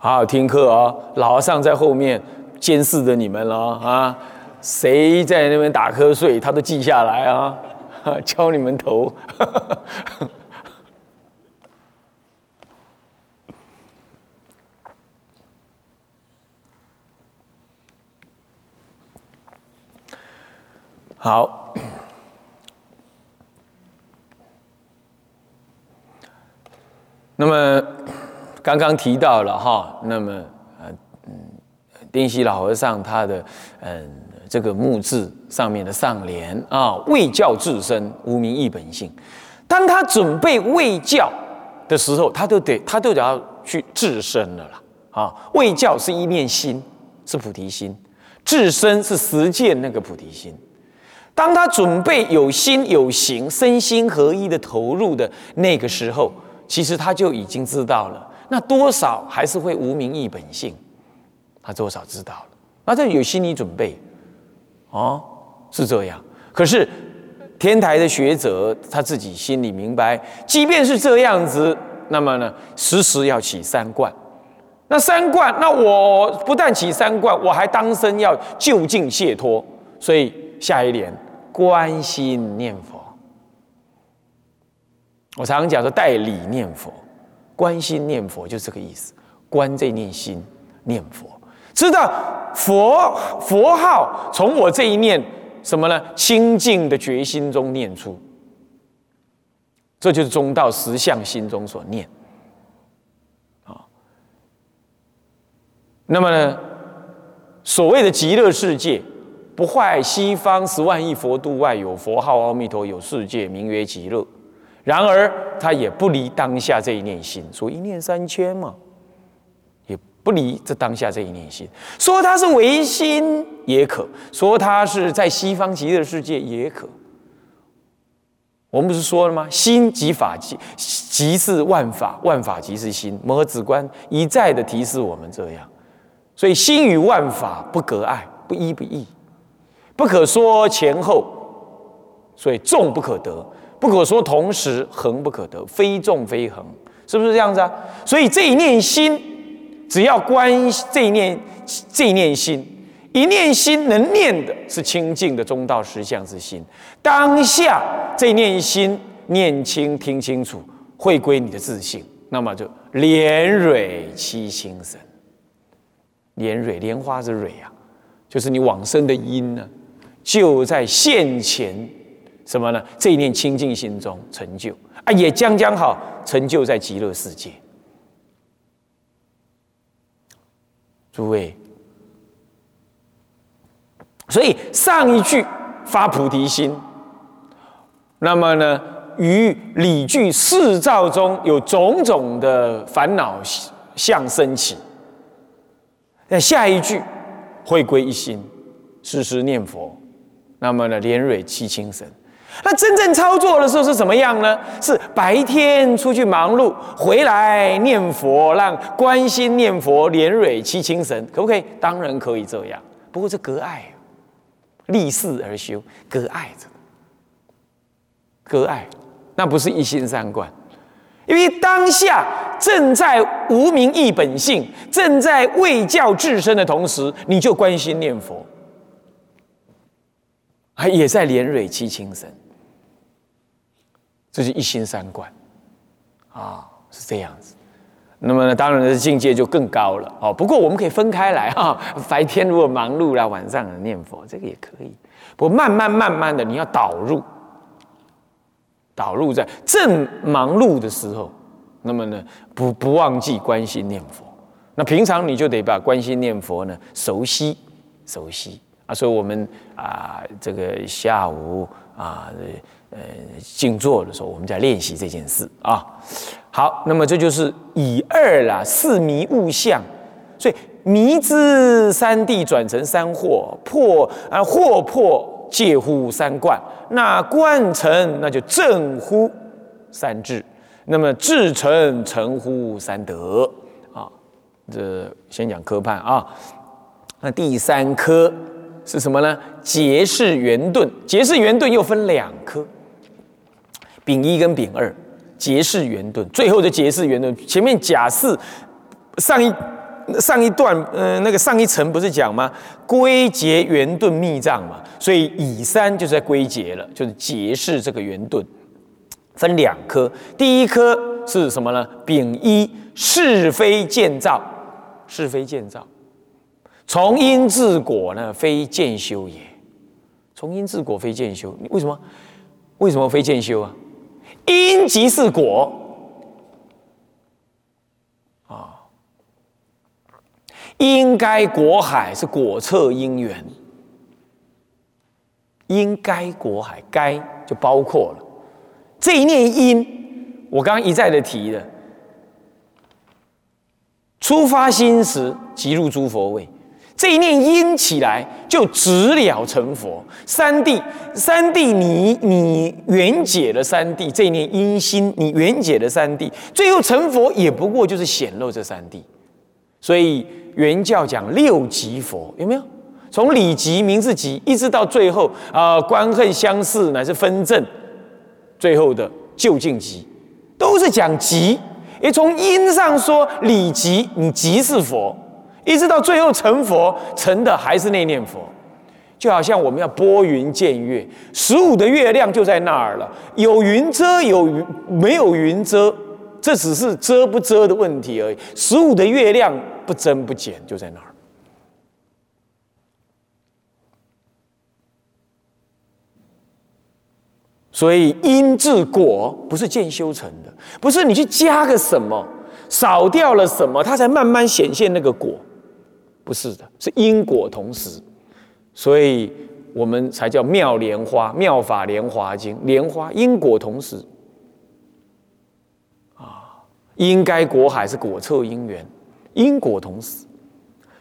好好听课哦，老和尚在后面监视着你们了啊！谁在那边打瞌睡，他都记下来啊，敲你们头。好，那么刚刚提到了哈，那么呃嗯，丁西老和尚他的嗯这个墓志上面的上联啊，为教自身，无名亦本性。当他准备为教的时候，他都得他都得要去自身了啦啊，为教是一念心，是菩提心；自身是实践那个菩提心。当他准备有心有行，身心合一的投入的那个时候，其实他就已经知道了，那多少还是会无名亦本性，他多少知道了，那这有心理准备，哦，是这样。可是天台的学者他自己心里明白，即便是这样子，那么呢，时时要起三观。那三观，那我不但起三观，我还当身要就近解脱，所以下一联。观心念佛，我常常讲说代理念佛，观心念佛就这个意思。观这念心念佛，知道佛佛号从我这一念什么呢？清净的决心中念出，这就是中道实相心中所念。啊，那么呢，所谓的极乐世界。不坏西方十万亿佛度外有佛号阿弥陀有世界名曰极乐，然而他也不离当下这一念心，说一念三千嘛，也不离这当下这一念心。说他是唯心也可，说他是在西方极乐世界也可。我们不是说了吗？心即法即即是万法，万法即是心。摩诃止观一再的提示我们这样，所以心与万法不隔碍，不依不异。不可说前后，所以众不可得；不可说同时，恒不可得。非重非恒，是不是这样子啊？所以这一念心，只要观这一念这一念心，一念心能念的是清净的中道实相之心。当下这一念心念清听清楚，会归你的自信，那么就莲蕊七心神。莲蕊莲花是蕊啊，就是你往生的因呢。就在现前，什么呢？这一念清净心中成就啊，也将将好成就在极乐世界。诸位，所以上一句发菩提心，那么呢，于理具四照中有种种的烦恼相升起，那下一句会归一心，时时念佛。那么呢，莲蕊七清神，那真正操作的时候是怎么样呢？是白天出去忙碌，回来念佛，让关心念佛，莲蕊七清神，可不可以？当然可以这样。不过这隔爱，立事而修，隔爱着，隔爱，那不是一心三观，因为当下正在无名一本性，正在为教自身的同时，你就关心念佛。还也在连蕊七清神，这是一心三观，啊，是这样子。那么呢，当然的境界就更高了哦。不过我们可以分开来哈，白天如果忙碌啦，晚上念佛，这个也可以。不过慢慢慢慢的，你要导入，导入在正忙碌的时候，那么呢，不不忘记关心念佛。那平常你就得把关心念佛呢熟悉，熟悉。啊，所以我们啊，这个下午啊，呃，静坐的时候，我们在练习这件事啊。好，那么这就是以二啦，四迷物相，所以迷之三谛转成三惑，破啊惑破借乎三观，那观成那就正乎三智，那么智成成乎三德啊。这先讲科判啊，那第三科。是什么呢？结是圆盾，结是圆盾又分两科，丙一跟丙二，结是圆盾，最后的结是圆盾，前面甲四上一上一段，呃，那个上一层不是讲吗？归结圆盾密藏嘛，所以乙三就是在归结了，就是结是这个圆盾，分两科，第一科是什么呢？丙一是非建造，是非建造，从因治果呢，非见修也。从因治果非见修，为什么？为什么非见修啊？因即是果。啊应该果海是果测因缘，应该果海该就包括了这一念因，我刚刚一再的提的，出发心时即入诸佛位，这一念因起来就直了成佛。三谛，三谛，你你缘解了三谛，这一念因心你缘解了三谛，最后成佛也不过就是显露这三谛，所以。原教讲六级佛有没有？从理级、名字级，一直到最后啊，观恨相似乃是分正，最后的究竟级，都是讲级。也从因上说理级，你即是佛，一直到最后成佛，成的还是那念佛。就好像我们要拨云见月，十五的月亮就在那儿了，有云遮，有云没有云遮。这只是遮不遮的问题而已。十五的月亮不增不减，就在那儿。所以因治果不是渐修成的，不是你去加个什么，少掉了什么，它才慢慢显现那个果，不是的，是因果同时。所以我们才叫妙莲花，妙法莲华经，莲花因果同时啊。应该果海是果测因缘，因果同时，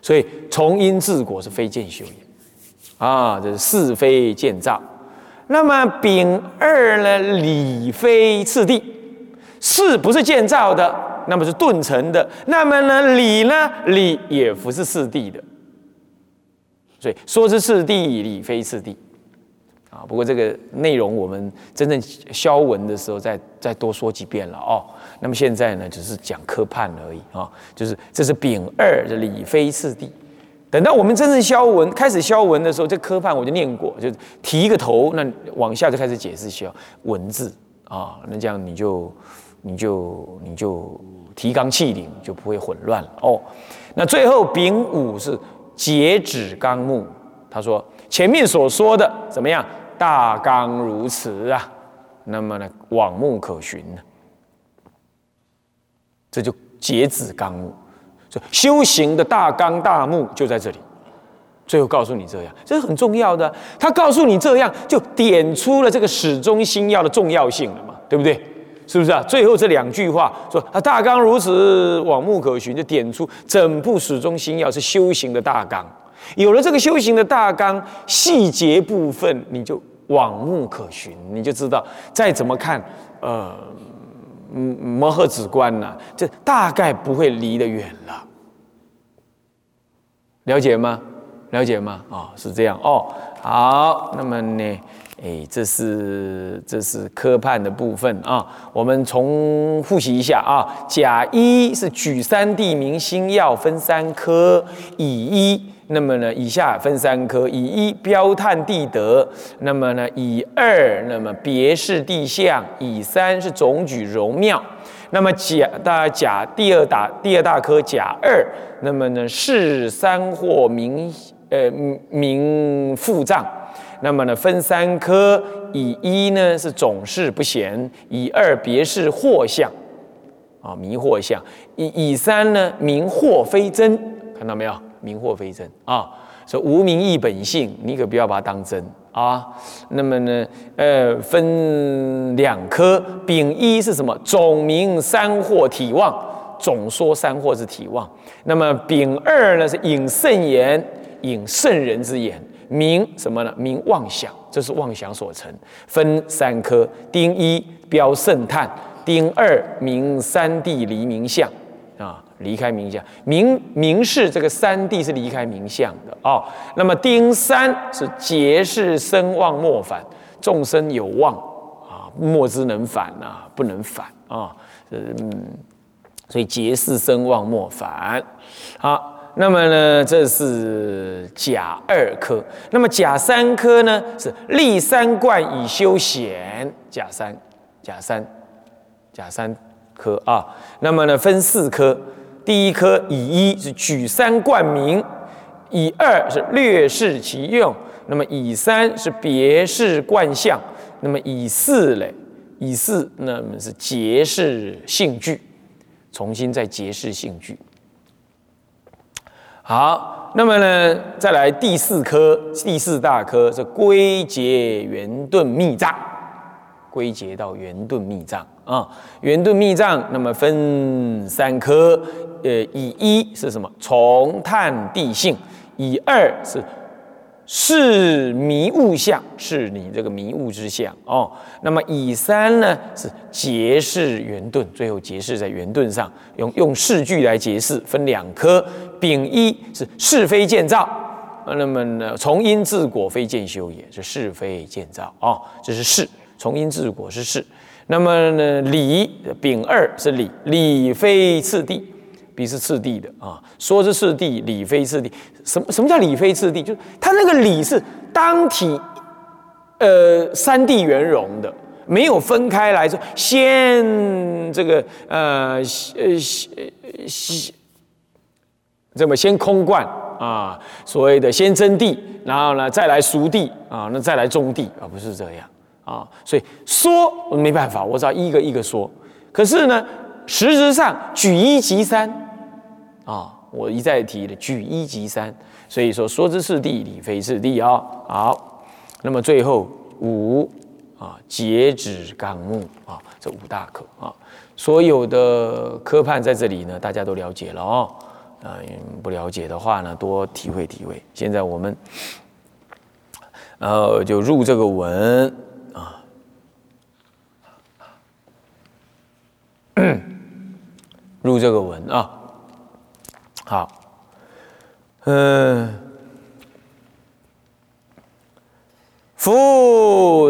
所以从因治果是非见修也啊，这是是非见造。那么丙二呢，理非次第，是不是建造的？那么是顿成的。那么呢，理呢，理也不是四谛的。所以说是四谛，理非四谛。啊，不过这个内容我们真正消文的时候再再多说几遍了哦。那么现在呢，只是讲科判而已啊，就是这是丙二的理非次第。等到我们真正消文开始消文的时候，这科判我就念过，就提一个头，那往下就开始解释消文字啊。那这样你就你就你就提纲挈领，就不会混乱了哦。那最后丙午是截止纲目，他说前面所说的怎么样？大纲如此啊，那么呢，往目可循呢，这就截止纲目，就修行的大纲大目就在这里。最后告诉你这样，这是很重要的。他告诉你这样，就点出了这个始终心要的重要性了嘛，对不对？是不是啊？最后这两句话说啊，大纲如此，往目可循，就点出整部始终心要是修行的大纲。有了这个修行的大纲，细节部分你就往目可循，你就知道再怎么看，呃，摩诃止观呢，这大概不会离得远了。了解吗？了解吗？啊，是这样哦。好，那么呢，哎，这是这是科判的部分啊。我们重复习一下啊。甲一是举三地名星耀分三科，乙一。那么呢，以下分三科：乙一标探地德，那么呢，乙二那么别是地相，乙三是总举荣妙。那么甲大甲第二大第二大科甲二，那么呢是三或名呃名复藏。那么呢分三科：以一呢是总是不闲，以二别是惑相啊迷惑相，以以三呢名惑非真，看到没有？名惑非真啊，说无名亦本性，你可不要把它当真啊。那么呢，呃，分两科，丙一是什么？总名三惑体妄，总说三惑是体妄。那么丙二呢，是引圣言，引圣人之言，名什么呢？名妄想，这是妄想所成。分三科，丁一标圣叹，丁二名三地离名相啊。离开名相，明明是这个三谛是离开名相的哦。那么丁三是劫是生妄莫反，众生有妄啊，莫之能反啊，不能反啊。嗯，所以结世生旺莫反。好。那么呢，这是甲二科。那么甲三科呢，是立三观以修显。甲三，甲三，甲三科啊。那么呢，分四科。第一科以一是举三冠名，以二是略示其用，那么以三是别示冠相，那么以四嘞，以四那么是结释性具，重新再结释性具。好，那么呢，再来第四科，第四大科是归结圆顿密藏，归结到圆顿密藏啊，圆顿密藏，那么分三科，呃，以一是什么？从探地性，以二是。是迷雾相，是你这个迷雾之相哦。那么以三呢是结释圆顿，最后结释在圆顿上，用用式句来解释，分两科。丙一是是非建造，那么呢从因治果非见修也，是是非建造哦，这是是，从因治果是是。那么呢理丙二是理，理非次第。彼是次第的啊，说是次第，理非次第。什么什么叫理非次第？就是它那个理是当体，呃，三地圆融的，没有分开来说，先这个呃呃先这么先空观啊，所谓的先征地，然后呢再来熟地啊，那再来种地啊不是这样啊。所以说没办法，我只要一个一个说。可是呢，实质上举一即三。啊，我一再提的举一即三，所以说说之是地，理非是地啊。好，那么最后五啊，截止纲目啊，这五大课啊，所有的科判在这里呢，大家都了解了哦。啊，不了解的话呢，多体会体会。现在我们，然后就入这个文啊，入这个文啊。好，嗯，夫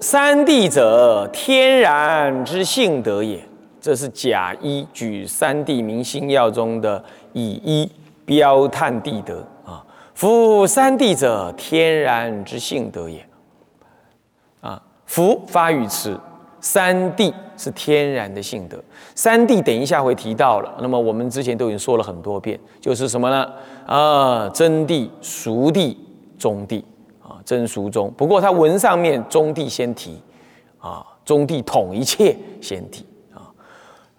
三谛者，天然之性德也。这是甲一举三地明星要中的以一标探地德啊。夫三谛者，天然之性德也。啊，夫发语词。三谛是天然的性德，三谛等一下会提到了。那么我们之前都已经说了很多遍，就是什么呢？啊，真谛、熟谛、中谛啊，真熟中。不过它文上面中谛先提啊，中谛统一切先提啊。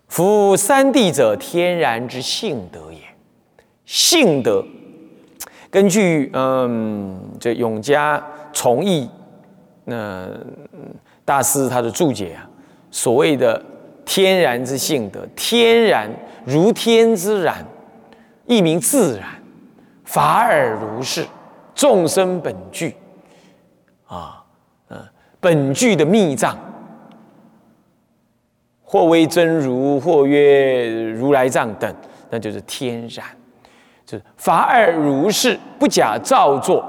夫三谛者，天然之性德也。性德，根据嗯这永嘉从义那。大师他的注解啊，所谓的天然之性德，天然如天之然，一名自然，法尔如是，众生本具，啊，嗯，本具的密藏，或为真如，或曰如来藏等，那就是天然，就是法尔如是，不假造作，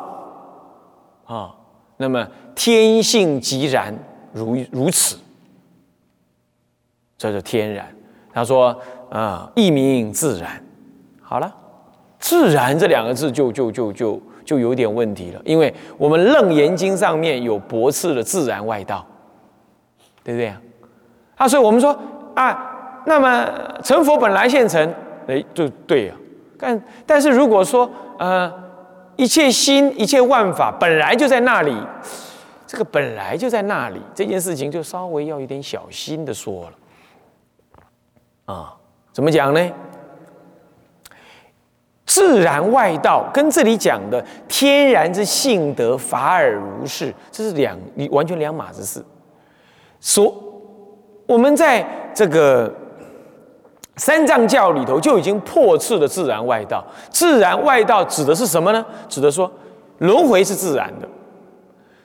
啊，那么天性即然。如如此，这是天然。他说：“啊，一名自然。”好了，“自然”这两个字就就就就就有点问题了，因为我们《楞严经》上面有驳斥的自然外道，对不对啊？啊，所以我们说啊，那么成佛本来现成，哎，就对呀。但但是如果说呃，一切心一切万法本来就在那里。这个本来就在那里，这件事情就稍微要有点小心的说了，啊，怎么讲呢？自然外道跟这里讲的天然之性德法尔如是，这是两你完全两码子事。说我们在这个三藏教里头就已经破斥了自然外道。自然外道指的是什么呢？指的说轮回是自然的。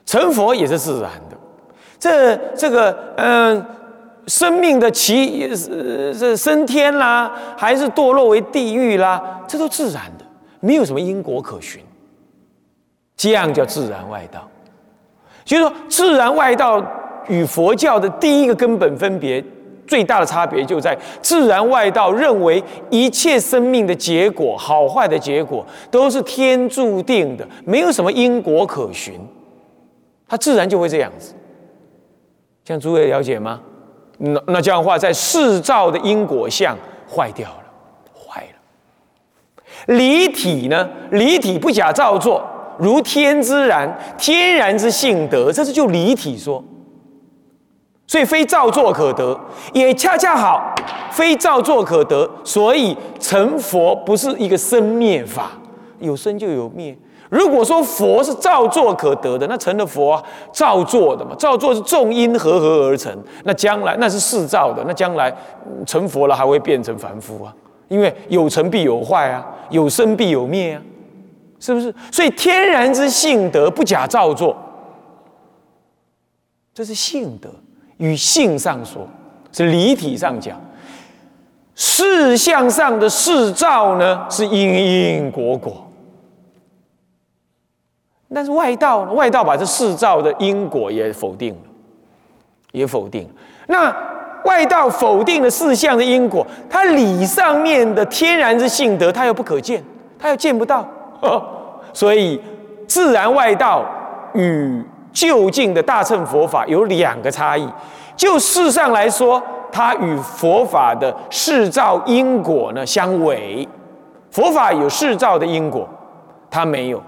成佛也是自然的，这这个嗯，生命的起是升天啦，还是堕落为地狱啦，这都自然的，没有什么因果可循。这样叫自然外道。就是说，自然外道与佛教的第一个根本分别，最大的差别就在自然外道认为一切生命的结果，好坏的结果都是天注定的，没有什么因果可循，它自然就会这样子。像诸位了解吗？那那这样的话，在世造的因果相坏掉了，坏了。离体呢？离体不假造作，如天之然，天然之性德，这是就离体说。所以非造作可得，也恰恰好，非造作可得。所以成佛不是一个生灭法，有生就有灭。如果说佛是造作可得的，那成了佛啊，造作的嘛，造作是众因合合而成。那将来那是世造的，那将来成佛了还会变成凡夫啊？因为有成必有坏啊，有生必有灭啊，是不是？所以天然之性德不假造作，这是性德。与性上说，是离体上讲；事相上的事造呢，是因因果果。但是外道呢，外道把这世造的因果也否定了，也否定。那外道否定了事相的因果，它理上面的天然之性德，它又不可见，它又见不到。所以自然外道与就近的大乘佛法有两个差异。就事上来说，它与佛法的世造因果呢相违。佛法有世造的因果，它没有。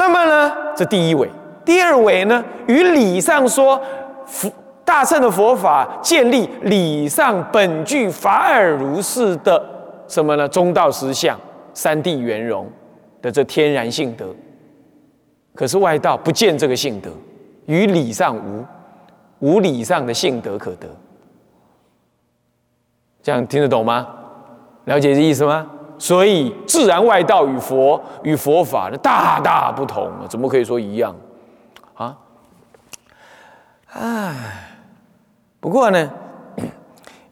那么呢，这第一位，第二位呢，与理上说，佛大乘的佛法建立理上本具法尔如是的什么呢？中道实相、三谛圆融的这天然性德。可是外道不见这个性德，与理上无，无理上的性德可得。这样听得懂吗？了解这意思吗？所以，自然外道与佛与佛法的大大不同，怎么可以说一样？啊，唉，不过呢，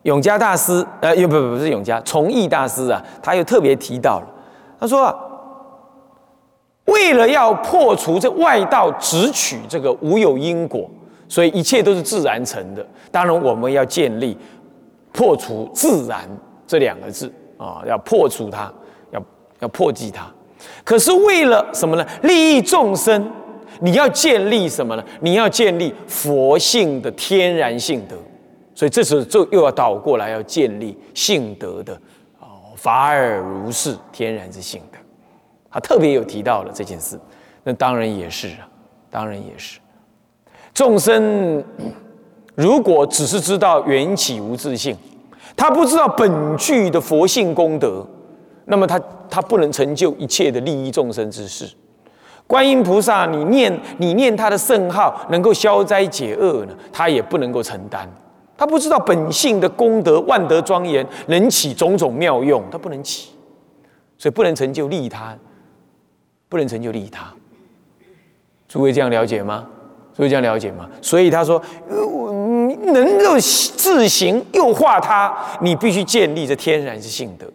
永嘉大师，呃，又不不不是永嘉，崇义大师啊，他又特别提到了，他说，为了要破除这外道只取这个无有因果，所以一切都是自然成的。当然，我们要建立破除自然这两个字。啊，要破除它，要要破击它。可是为了什么呢？利益众生，你要建立什么呢？你要建立佛性的天然性德。所以这时候就又要倒过来，要建立性德的哦，法尔如是天然之性德。他特别有提到了这件事。那当然也是啊，当然也是。众生如果只是知道缘起无自性。他不知道本具的佛性功德，那么他他不能成就一切的利益众生之事。观音菩萨，你念你念他的圣号，能够消灾解厄呢？他也不能够承担。他不知道本性的功德万德庄严，能起种种妙用，他不能起，所以不能成就利他，不能成就利他。诸位这样了解吗？诸位这样了解吗？所以他说。能够自行诱化他，你必须建立这天然之性德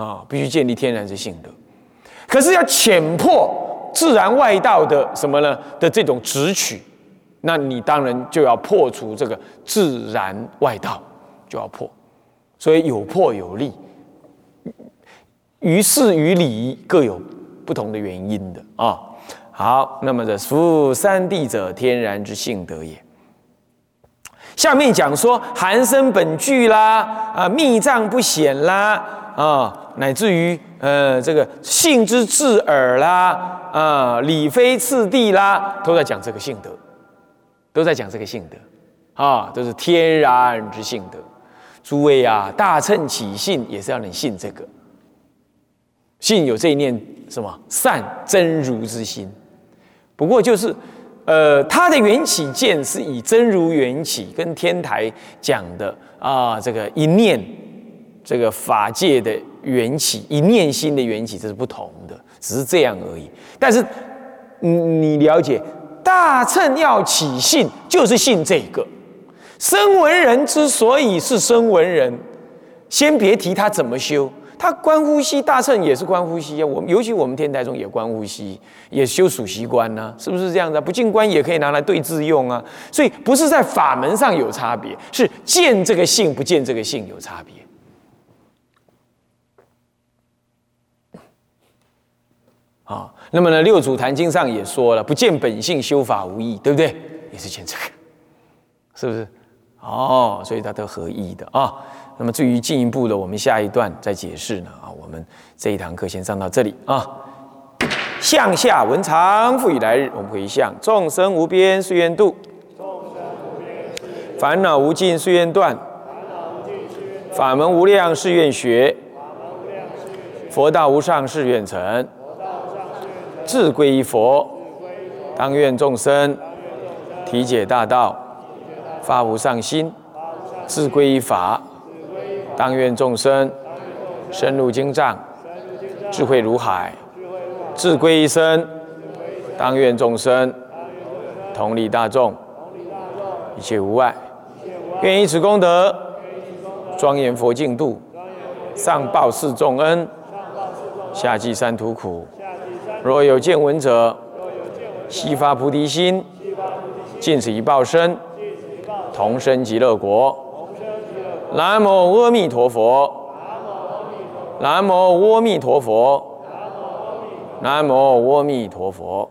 啊，必须建立天然之性德。可是要浅破自然外道的什么呢？的这种直取，那你当然就要破除这个自然外道，就要破。所以有破有利，于事于理各有不同的原因的啊。好，那么这夫三谛者，天然之性德也。下面讲说寒生本具啦，啊，密藏不显啦，啊，乃至于呃这个性之至耳啦，啊，理非次第啦，都在讲这个性德，都在讲这个性德，啊，都是天然之性德。诸位啊，大乘起信也是要能信这个，信有这一念什么善真如之心。不过就是，呃，它的缘起见是以真如缘起跟天台讲的啊，这个一念这个法界的缘起，一念心的缘起，这是不同的，只是这样而已。但是，你你了解，大乘要起信，就是信这个。声闻人之所以是声闻人，先别提他怎么修。它观呼吸大乘也是观呼吸啊。我们尤其我们天台中也观呼吸，也修属习观呢，是不是这样的？不净观也可以拿来对治用啊。所以不是在法门上有差别，是见这个性不见这个性有差别。啊，那么呢，《六祖坛经》上也说了，不见本性修法无益，对不对？也是见这个，是不是？哦，所以它都合一的啊。那么至于进一步的，我们下一段再解释呢。啊，我们这一堂课先上到这里啊。向下文长，复以来日，我们回向众生无边誓愿度，烦恼无尽誓愿断，法门无量誓愿学，佛道无上誓愿成。自归依佛，当愿众生体解大道，发无上心；自归依法，当愿众生深入经藏，智慧如海；自归依身，当愿众生同理大众，一切无碍。愿以此功德，庄严佛净土，上报四重恩，下济三途苦。若有见闻者，悉发菩提心，尽此一报身，同生极乐国。南无阿弥陀佛。南无阿弥陀佛。南无阿弥陀佛。